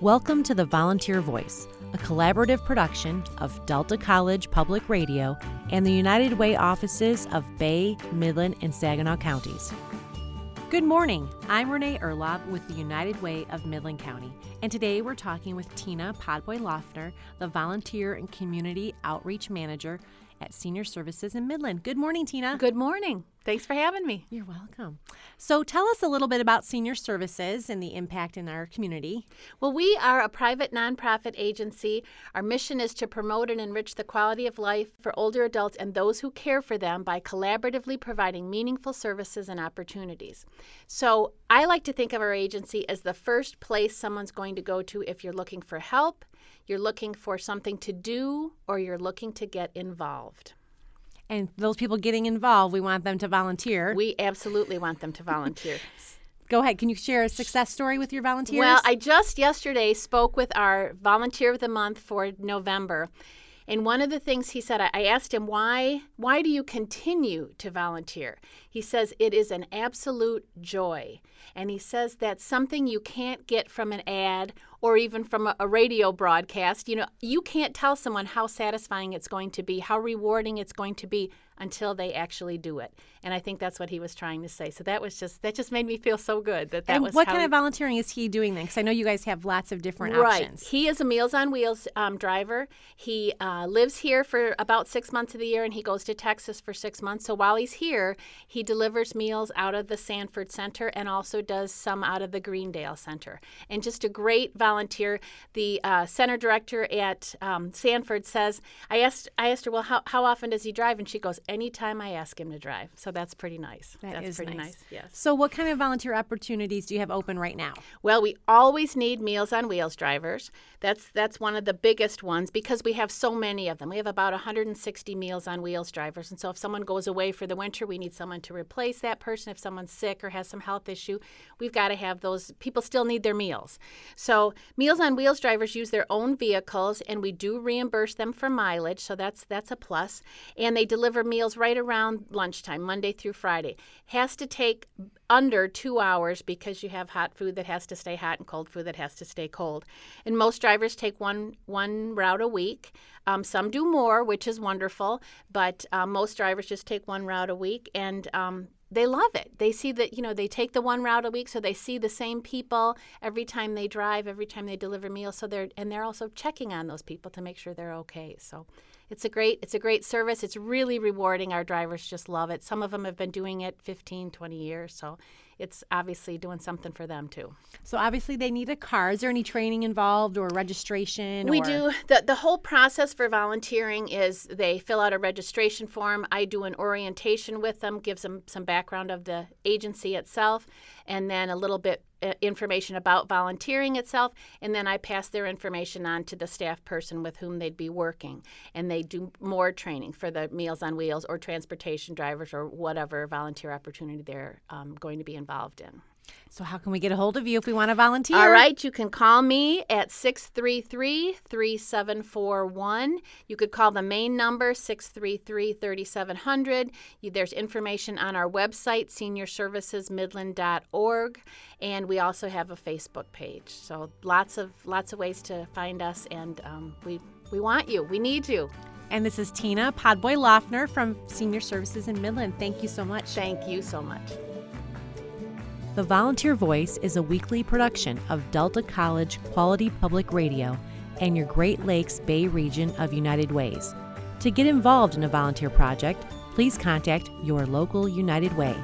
Welcome to the Volunteer Voice, a collaborative production of Delta College Public Radio and the United Way offices of Bay, Midland, and Saginaw counties. Good morning. I'm Renee Erlob with the United Way of Midland County, and today we're talking with Tina Podboy Lofner, the Volunteer and Community Outreach Manager at Senior Services in Midland. Good morning, Tina. Good morning. Thanks for having me. You're welcome. So, tell us a little bit about Senior Services and the impact in our community. Well, we are a private nonprofit agency. Our mission is to promote and enrich the quality of life for older adults and those who care for them by collaboratively providing meaningful services and opportunities. So, I like to think of our agency as the first place someone's going to go to if you're looking for help, you're looking for something to do, or you're looking to get involved. And those people getting involved, we want them to volunteer. We absolutely want them to volunteer. Go ahead. Can you share a success story with your volunteers? Well, I just yesterday spoke with our volunteer of the month for November. And one of the things he said, I asked him, why, why do you continue to volunteer? He says, it is an absolute joy. And he says that's something you can't get from an ad or even from a, a, radio broadcast. You know, you can't tell someone how satisfying it's going to be, how rewarding it's going to be until they actually do it. And I think that's what he was trying to say. So that was just that just made me feel so good that that and was. what kind he, of volunteering is he doing then? Because I know you guys have lots of different right. options. He is a Meals on Wheels um, driver. He uh, lives here for about six months of the year, and he goes to Texas for six months. So while he's here, he delivers meals out of the Sanford Center and also does some out of the Greendale Center. And just a great volunteer. The uh, center director at um, Sanford says, "I asked I asked her, well, how how often does he drive?" And she goes, anytime I ask him to drive. So that's pretty nice. That that's is pretty nice. nice. Yes. So what kind of volunteer opportunities do you have open right now? Well, we always need Meals on Wheels drivers. That's that's one of the biggest ones because we have so many of them. We have about 160 Meals on Wheels drivers. And so if someone goes away for the winter, we need someone to replace that person. If someone's sick or has some health issue, we've got to have those people still need their meals. So Meals on Wheels drivers use their own vehicles and we do reimburse them for mileage, so that's that's a plus. And they deliver meals right around lunchtime, Monday through Friday. Has to take under two hours because you have hot food that has to stay hot and cold food that has to stay cold. And most drivers take one one route a week. Um, some do more, which is wonderful, but uh, most drivers just take one route a week, and um, they love it. They see that, you know, they take the one route a week, so they see the same people every time they drive, every time they deliver meals. So they're and they're also checking on those people to make sure they're okay. So it's a great it's a great service. It's really rewarding. Our drivers just love it. Some of them have been doing it 15, 20 years. So it's obviously doing something for them too. So obviously they need a car. Is there any training involved or registration? We or? do. The, the whole process for volunteering is they fill out a registration form. I do an orientation with them, gives them some background of the agency itself, and then a little bit information about volunteering itself, and then I pass their information on to the staff person with whom they'd be working, and they do more training for the Meals on Wheels or transportation drivers or whatever volunteer opportunity they're um, going to be involved in. So, how can we get a hold of you if we want to volunteer? All right, you can call me at 633 3741. You could call the main number, 633 3700. There's information on our website, seniorservicesmidland.org, and we also have a Facebook page. So, lots of lots of ways to find us, and um, we, we want you. We need you. And this is Tina Podboy Loeffner from Senior Services in Midland. Thank you so much. Thank you so much. The Volunteer Voice is a weekly production of Delta College Quality Public Radio and your Great Lakes Bay region of United Ways. To get involved in a volunteer project, please contact your local United Way.